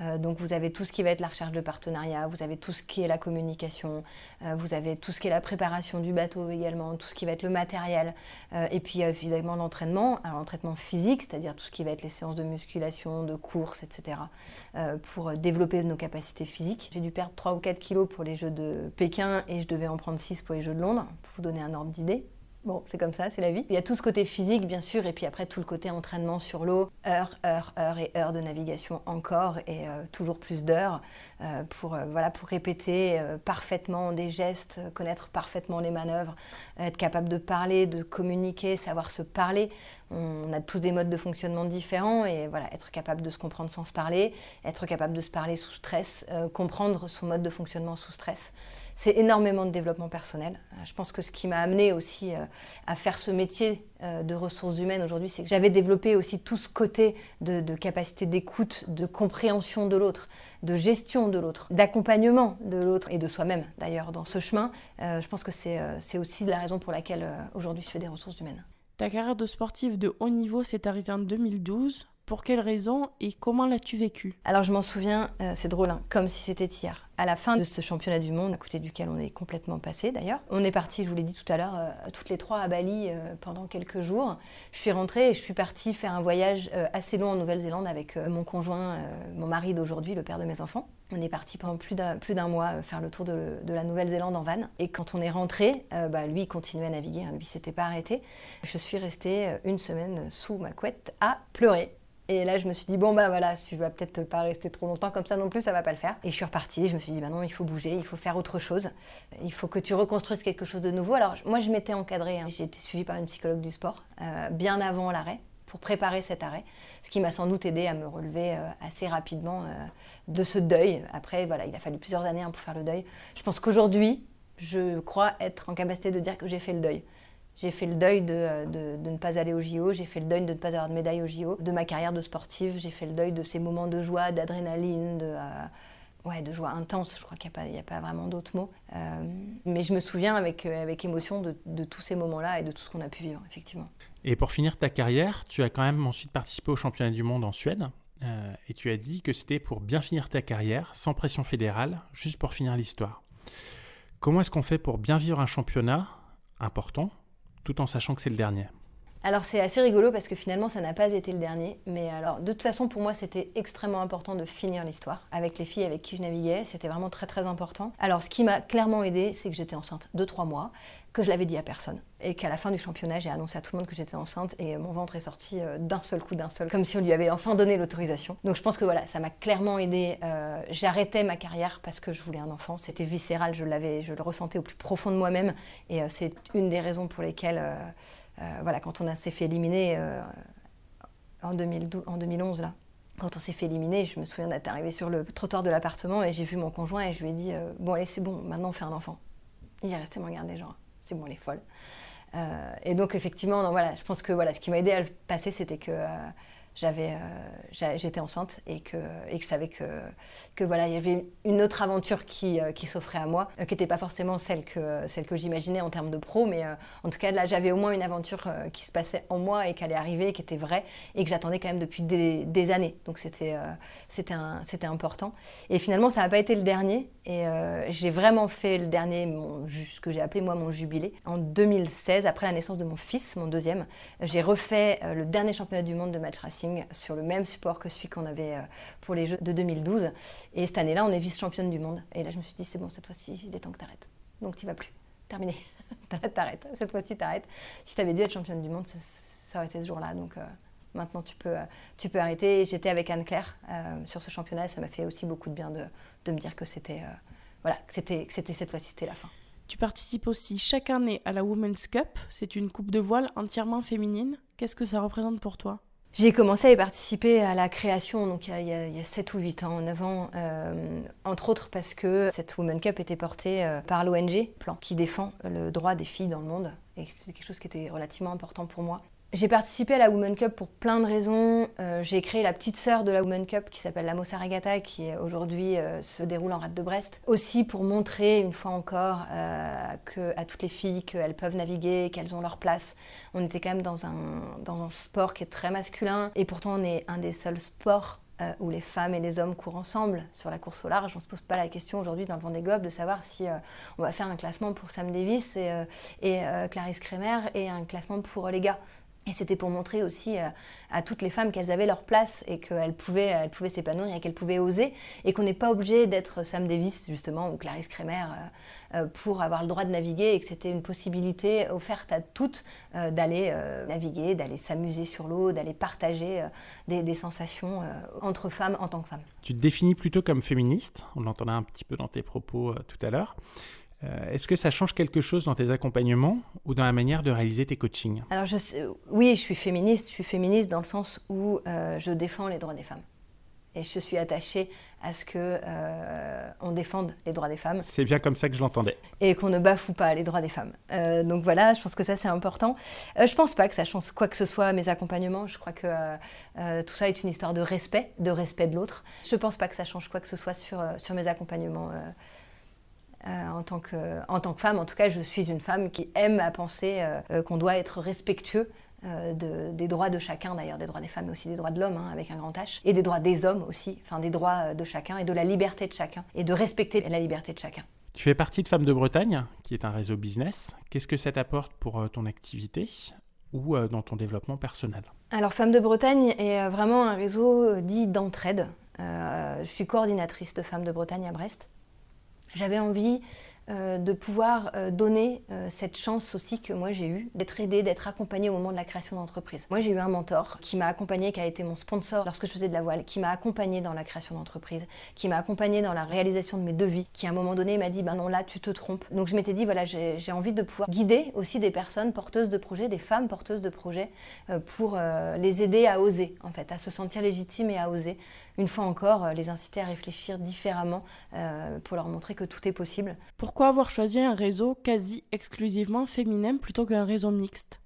Euh, donc vous avez tout ce qui va être la recherche de partenariat, vous avez tout ce qui est la communication, euh, vous avez tout ce qui est la préparation du bateau également, tout ce qui va être le matériel, euh, et puis évidemment l'entraînement, l'entraînement physique, c'est-à-dire tout ce qui va être les séances de musculation, de course, etc., pour développer nos capacités physiques. J'ai dû perdre 3 ou 4 kilos pour les Jeux de Pékin et je devais en prendre 6 pour les Jeux de Londres, pour vous donner un ordre d'idée. Bon, c'est comme ça, c'est la vie. Il y a tout ce côté physique, bien sûr, et puis après tout le côté entraînement sur l'eau, heure, heure, heure et heure de navigation encore, et euh, toujours plus d'heures euh, pour, euh, voilà, pour répéter parfaitement des gestes, connaître parfaitement les manœuvres, être capable de parler, de communiquer, savoir se parler. On a tous des modes de fonctionnement différents, et voilà, être capable de se comprendre sans se parler, être capable de se parler sous stress, comprendre son mode de fonctionnement sous stress c'est énormément de développement personnel. Euh, je pense que ce qui m'a amené aussi euh, à faire ce métier euh, de ressources humaines aujourd'hui, c'est que j'avais développé aussi tout ce côté de, capacité d'écoute, de compréhension de l'autre, de gestion de l'autre, d'accompagnement de l'autre et de soi-même d'ailleurs dans ce chemin. je pense que c'est aussi la raison pour laquelle aujourd'hui je fais des ressources humaines. Ta carrière de sportive de haut niveau s'est arrêtée en 2012. Pour quelles raisons et comment l'as-tu vécu? Alors je m'en souviens, euh, c'est drôle, hein, comme si c'était hier. À la fin de ce championnat du monde, à côté duquel on est complètement passé d'ailleurs, on est parti, je vous l'ai dit tout à l'heure, euh, toutes les trois à Bali euh, pendant quelques jours. Je suis rentrée et je suis partie faire un voyage assez long en Nouvelle-Zélande avec mon conjoint, mon mari d'aujourd'hui, le père de mes enfants. On est parti pendant plus d'un mois faire le tour de, la Nouvelle-Zélande en van. Et quand on est rentré, bah, lui continuait à naviguer, hein, lui s'était pas arrêté. Je suis restée une semaine sous ma couette à pleurer et là, je me suis dit, bon, bah voilà, tu vas peut-être pas rester trop longtemps comme ça non plus, ça va pas le faire. Et je suis repartie, je me suis dit, bah non, il faut bouger, il faut faire autre chose. Il faut que tu reconstruises quelque chose de nouveau. Alors, moi, je m'étais encadrée, hein. j'ai été suivie par une psychologue du sport, euh, bien avant l'arrêt, pour préparer cet arrêt, ce qui m'a sans doute aidé à me relever euh, assez rapidement euh, de ce deuil. Après, voilà, il a fallu plusieurs années hein, pour faire le deuil. Je pense qu'aujourd'hui, je crois être en capacité de dire que j'ai fait le deuil. J'ai fait le deuil de, de, de, ne pas aller au JO, j'ai fait le deuil de ne pas avoir de médaille au JO, de ma carrière de sportive, j'ai fait le deuil de ces moments de joie, d'adrénaline, de, euh, ouais, de joie intense, je crois qu'il n'y a, a, pas vraiment d'autres mots. Euh, mais je me souviens avec, euh, avec émotion de, de tous ces moments-là et de tout ce qu'on a pu vivre, effectivement. Et pour finir ta carrière, tu as quand même ensuite participé au championnat du monde en Suède. et tu as dit que c'était pour bien finir ta carrière, sans pression fédérale, juste pour finir l'histoire. Comment est-ce qu'on fait pour bien vivre un championnat important tout en sachant que c'est le dernier alors c'est assez rigolo parce que finalement ça n'a pas été le dernier, mais alors de toute façon pour moi c'était extrêmement important de finir l'histoire avec les filles avec qui je naviguais, c'était vraiment très très important. Alors ce qui m'a clairement aidé c'est que j'étais enceinte de trois mois, que je l'avais dit à personne et qu'à la fin du championnat j'ai annoncé à tout le monde que j'étais enceinte et mon ventre est sorti euh, d'un seul coup d'un seul, comme si on lui avait enfin donné l'autorisation. Donc je pense que voilà ça m'a clairement aidé. Euh, j'arrêtais ma carrière parce que je voulais un enfant, c'était viscéral, je l'avais, je le ressentais au plus profond de moi-même et euh, c'est une des raisons pour lesquelles voilà, quand on s'est fait éliminer euh, en, 2012, en 2011, là, quand on s'est fait éliminer, je me souviens d'être arrivée sur le trottoir de l'appartement et j'ai vu mon conjoint et je lui ai dit euh, Bon, allez, c'est bon, maintenant on fait un enfant. Il est resté me regarder genre, c'est bon, les folles. et donc effectivement, voilà, je pense que voilà, ce qui m'a aidé à le passer, c'était que j'avais, euh, j'étais enceinte et que, et que je savais que, que voilà, il y avait une autre aventure qui, euh, qui s'offrait à moi, euh, qui n'était pas forcément celle que, celle que j'imaginais en termes de pro, mais en tout cas là j'avais au moins une aventure qui se passait en moi et qui allait arriver, qui était vraie et que j'attendais quand même depuis des, années. Donc c'était, c'était, c'était important. Et finalement ça n'a pas été le dernier et j'ai vraiment fait le dernier, mon, ce que j'ai appelé moi mon jubilé, en 2016, après la naissance de mon fils, mon deuxième. J'ai refait le dernier championnat du monde de match racing sur le même support que celui qu'on avait euh, pour les Jeux de 2012. Et cette année-là, on est vice-championne du monde. Et là, je me suis dit, c'est bon, cette fois-ci, il est temps que tu arrêtes. Donc, tu vas plus. Terminé. [laughs] t'arrêtes. Cette fois-ci, t'arrêtes. Si tu avais dû être championne du monde, ça, aurait été ce jour-là. Donc, euh, maintenant, tu peux, euh, tu peux arrêter. J'étais avec Anne-Claire sur ce championnat. ça m'a fait aussi beaucoup de bien de, de me dire que c'était voilà, que c'était cette fois-ci, c'était la fin. Tu participes aussi chaque année à la Women's Cup. C'est une coupe de voile entièrement féminine. Qu'est-ce que ça représente pour toi? J'ai commencé à y participer à la création, donc il y a, 7 ou 8 ans, 9 ans, euh, entre autres parce que cette Women Cup était portée euh, par l'ONG Plan, qui défend le droit des filles dans le monde, et c'est quelque chose qui était relativement important pour moi. J'ai participé à la Women Cup pour plein de raisons. Euh, j'ai créé la petite sœur de la Women Cup qui s'appelle la Mossa Regatta, qui aujourd'hui euh, se déroule en rade de Brest. Aussi pour montrer une fois encore euh, à toutes les filles qu'elles peuvent naviguer, qu'elles ont leur place. On était quand même dans un, dans un sport qui est très masculin et pourtant on est un des seuls sports où les femmes et les hommes courent ensemble sur la course au large. On ne se pose pas la question aujourd'hui dans le Vendée Globe de savoir si on va faire un classement pour Sam Davis et, et Clarisse Kremer et un classement pour les gars. Et c'était pour montrer aussi euh, à toutes les femmes qu'elles avaient leur place et qu'elles pouvaient elles pouvaient s'épanouir et qu'elles pouvaient oser et qu'on n'est pas obligé d'être Sam Davis justement ou Clarisse Kremer euh, euh, pour avoir le droit de naviguer et que c'était une possibilité offerte à toutes d'aller naviguer, d'aller s'amuser sur l'eau, d'aller partager des, des, sensations entre femmes en tant que femmes. Tu te définis plutôt comme féministe, on l'entendait un petit peu dans tes propos tout à l'heure. Euh, est-ce que ça change quelque chose dans tes accompagnements ou dans la manière de réaliser tes coachings Alors je oui, je suis féministe. Je suis féministe dans le sens où euh, je défends les droits des femmes. Et je suis attachée à ce que euh, on défende les droits des femmes. C'est bien comme ça que je l'entendais. Et qu'on ne bafoue pas les droits des femmes. donc voilà, je pense que ça c'est important. je pense pas que ça change quoi que ce soit à mes accompagnements. Je crois que tout ça est une histoire de respect, de respect de l'autre. Je pense pas que ça change quoi que ce soit sur, sur mes accompagnements. Euh, en, tant que, en tant que femme, en tout cas, je suis une femme qui aime à penser euh, euh, qu'on doit être respectueux des droits de chacun, d'ailleurs, des droits des femmes, mais aussi des droits de l'homme, hein, avec un grand H, et des droits des hommes aussi, enfin des droits de chacun et de la liberté de chacun, et de respecter la liberté de chacun. Tu fais partie de Femmes de Bretagne, qui est un réseau business. Qu'est-ce que ça t'apporte pour ton activité ou dans ton développement personnel? Alors, Femmes de Bretagne est vraiment un réseau dit d'entraide. je suis coordinatrice de Femmes de Bretagne à Brest. J'avais envie euh, de pouvoir euh, donner euh, cette chance aussi que moi j'ai eue, d'être aidée, d'être accompagnée au moment de la création d'entreprise. Moi j'ai eu un mentor qui m'a accompagnée, qui a été mon sponsor lorsque je faisais de la voile, qui m'a accompagnée dans la création d'entreprise, qui m'a accompagnée dans la réalisation de mes devis, qui à un moment donné m'a dit ben non là tu te trompes. Donc je m'étais dit voilà j'ai envie de pouvoir guider aussi des personnes porteuses de projets, des femmes porteuses de projets pour les aider à oser en fait, à se sentir légitimes et à oser une fois encore, euh, les inciter à réfléchir différemment euh, pour leur montrer que tout est possible. Pourquoi avoir choisi un réseau quasi exclusivement féminin plutôt qu'un réseau mixte?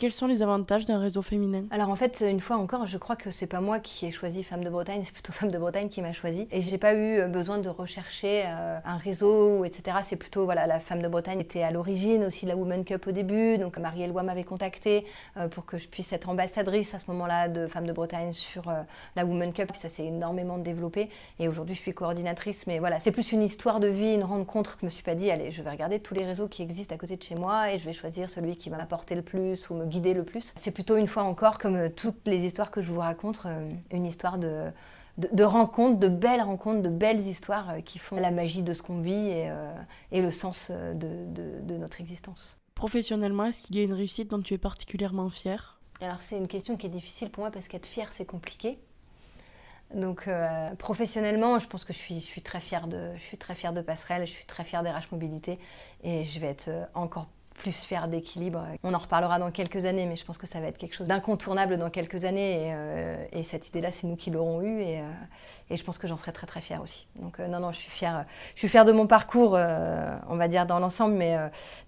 Quels sont les avantages d'un réseau féminin? Alors en fait, une fois encore, je crois que c'est pas moi qui ai choisi Femme de Bretagne, c'est plutôt [laughs] Femme de Bretagne qui m'a choisi. Et j'ai pas eu euh, besoin de rechercher euh, un réseau, etc. C'est plutôt, voilà, la Femme de Bretagne était à l'origine aussi de la Women Cup au début. Donc Marie-Éloi m'avait contacté euh, pour que je puisse être ambassadrice à ce moment-là de Femme de Bretagne sur la Women Cup. Ça s'est énormément développé. Et aujourd'hui, je suis coordinatrice. Mais voilà, c'est plus une histoire de vie, une rencontre. Je me suis pas dit, allez, je vais regarder tous les réseaux qui existent à côté de chez moi et je vais choisir celui qui va m'apporter le plus ou me guider le plus. C'est plutôt une fois encore, comme euh, toutes les histoires que je vous raconte, euh, une histoire de, de, rencontres, de belles rencontres, de belles histoires euh, qui font la magie de ce qu'on vit et, et, le sens de, de, notre existence. Professionnellement, est-ce qu'il y a une réussite dont tu es particulièrement fière? Alors c'est une question qui est difficile pour moi parce qu'être fière, c'est compliqué. Donc professionnellement, je pense que je suis, je suis très fière de, je suis très fière de Passerelle, je suis très fière d'RH Mobilité et je vais être encore plus fière d'équilibre. On en reparlera dans quelques années, mais je pense que ça va être quelque chose d'incontournable dans quelques années. Et, euh, cette idée-là, c'est nous qui l'aurons eue. Et, et, je pense que j'en serai très très fière aussi. Donc non, non, je suis fière. Je suis fière de mon parcours, on va dire dans l'ensemble, mais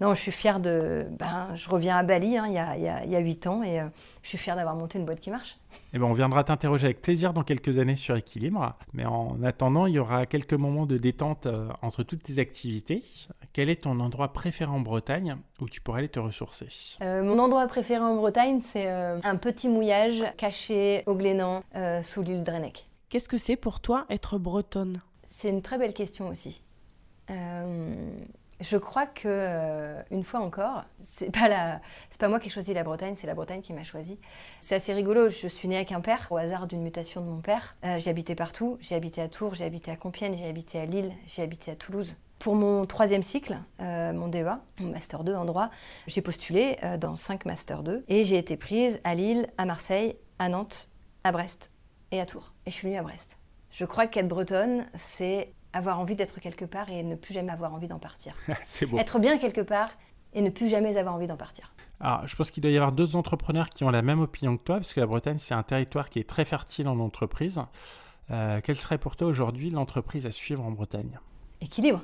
non, je suis fière de. Ben, je reviens à Bali hein, il, y a, il y a 8 ans et je suis fière d'avoir monté une boîte qui marche. Eh ben, on viendra t'interroger avec plaisir dans quelques années sur Équilibre. Mais en attendant, il y aura quelques moments de détente euh, entre toutes tes activités. Quel est ton endroit préféré en Bretagne où tu pourrais aller te ressourcer? Euh, Mon endroit préféré en Bretagne, c'est euh, un petit mouillage caché au Glénan, sous l'île Drennec. Qu'est-ce que c'est pour toi être bretonne? C'est une très belle question aussi. Je crois que euh, une fois encore, c'est pas pas moi qui ai choisi la Bretagne, c'est la Bretagne qui m'a choisi. C'est assez rigolo. Je suis née à Quimper au hasard d'une mutation de mon père. Euh, j'ai habité partout. J'ai habité à Tours, j'ai habité à Compiègne, j'ai habité à Lille, j'ai habité à Toulouse. Pour mon troisième cycle, euh, mon DEA, mon master 2 en droit, j'ai postulé dans cinq master 2 et j'ai été prise à Lille, à Marseille, à Nantes, à Brest et à Tours. Et je suis venue à Brest. Je crois qu'être bretonne, c'est avoir envie d'être quelque part et ne plus jamais avoir envie d'en partir. [laughs] c'est beau. Être bien quelque part et ne plus jamais avoir envie d'en partir. Alors, je pense qu'il doit y avoir d'autres entrepreneurs qui ont la même opinion que toi, parce que la Bretagne, c'est un territoire qui est très fertile en entreprise. Euh, quelle serait pour toi aujourd'hui l'entreprise à suivre en Bretagne? Équilibre.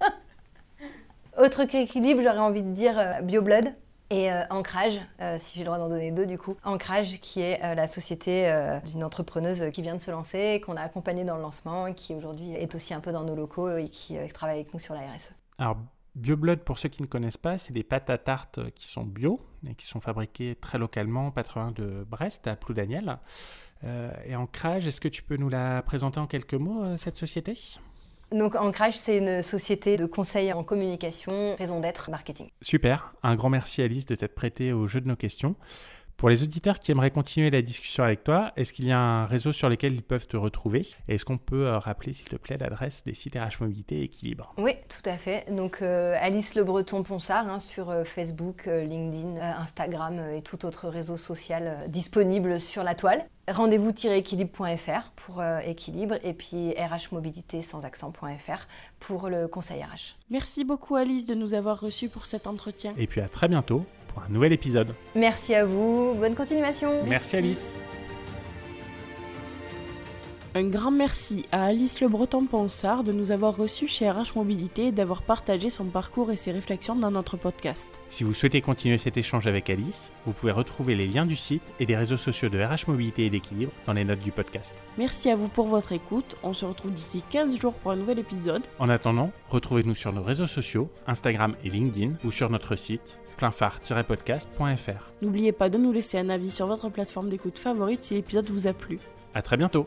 [laughs] Autre qu'équilibre, j'aurais envie de dire euh, BioBlood. Et euh, Ancrage, euh, si j'ai le droit d'en donner deux du coup. Ancrage, qui est euh, la société d'une entrepreneuse qui vient de se lancer, qu'on a accompagnée dans le lancement, qui aujourd'hui est aussi un peu dans nos locaux et qui travaille avec nous sur la RSE. Alors, BioBlood, pour ceux qui ne connaissent pas, c'est des pâtes à tarte qui sont bio et qui sont fabriquées très localement, pas très de Brest, à Ploudaniel. et Ancrage, est-ce que tu peux nous la présenter en quelques mots, cette société? Donc Ancrage, c'est une société de conseil en communication, raison d'être, marketing. Super, un grand merci Alice de t'être prêtée au jeu de nos questions. Pour les auditeurs qui aimeraient continuer la discussion avec toi, est-ce qu'il y a un réseau sur lequel ils peuvent te retrouver? Est-ce qu'on peut euh, rappeler, s'il te plaît, l'adresse des sites RH Mobilité Équilibre? Oui, tout à fait. Donc euh, Alice Le Breton Ponsard hein, sur euh, Facebook, LinkedIn, Instagram et tout autre réseau social disponible sur la toile. Rendez-vous-équilibre.fr pour équilibre et puis rhmobilité sans accent.fr pour le conseil RH. Merci beaucoup Alice de nous avoir reçus pour cet entretien. Et puis à très bientôt un nouvel épisode. Merci à vous, bonne continuation. Merci, Alice. Un grand merci à Alice Le Breton-Ponsard de nous avoir reçus chez RH Mobilité et d'avoir partagé son parcours et ses réflexions dans notre podcast. Si vous souhaitez continuer cet échange avec Alice, vous pouvez retrouver les liens du site et des réseaux sociaux de RH Mobilité et d'équilibre dans les notes du podcast. Merci à vous pour votre écoute. On se retrouve d'ici 15 jours pour un nouvel épisode. En attendant, retrouvez-nous sur nos réseaux sociaux, Instagram et LinkedIn ou sur notre site pleinphare-podcast.fr. N'oubliez pas de nous laisser un avis sur votre plateforme d'écoute favorite si l'épisode vous a plu. À très bientôt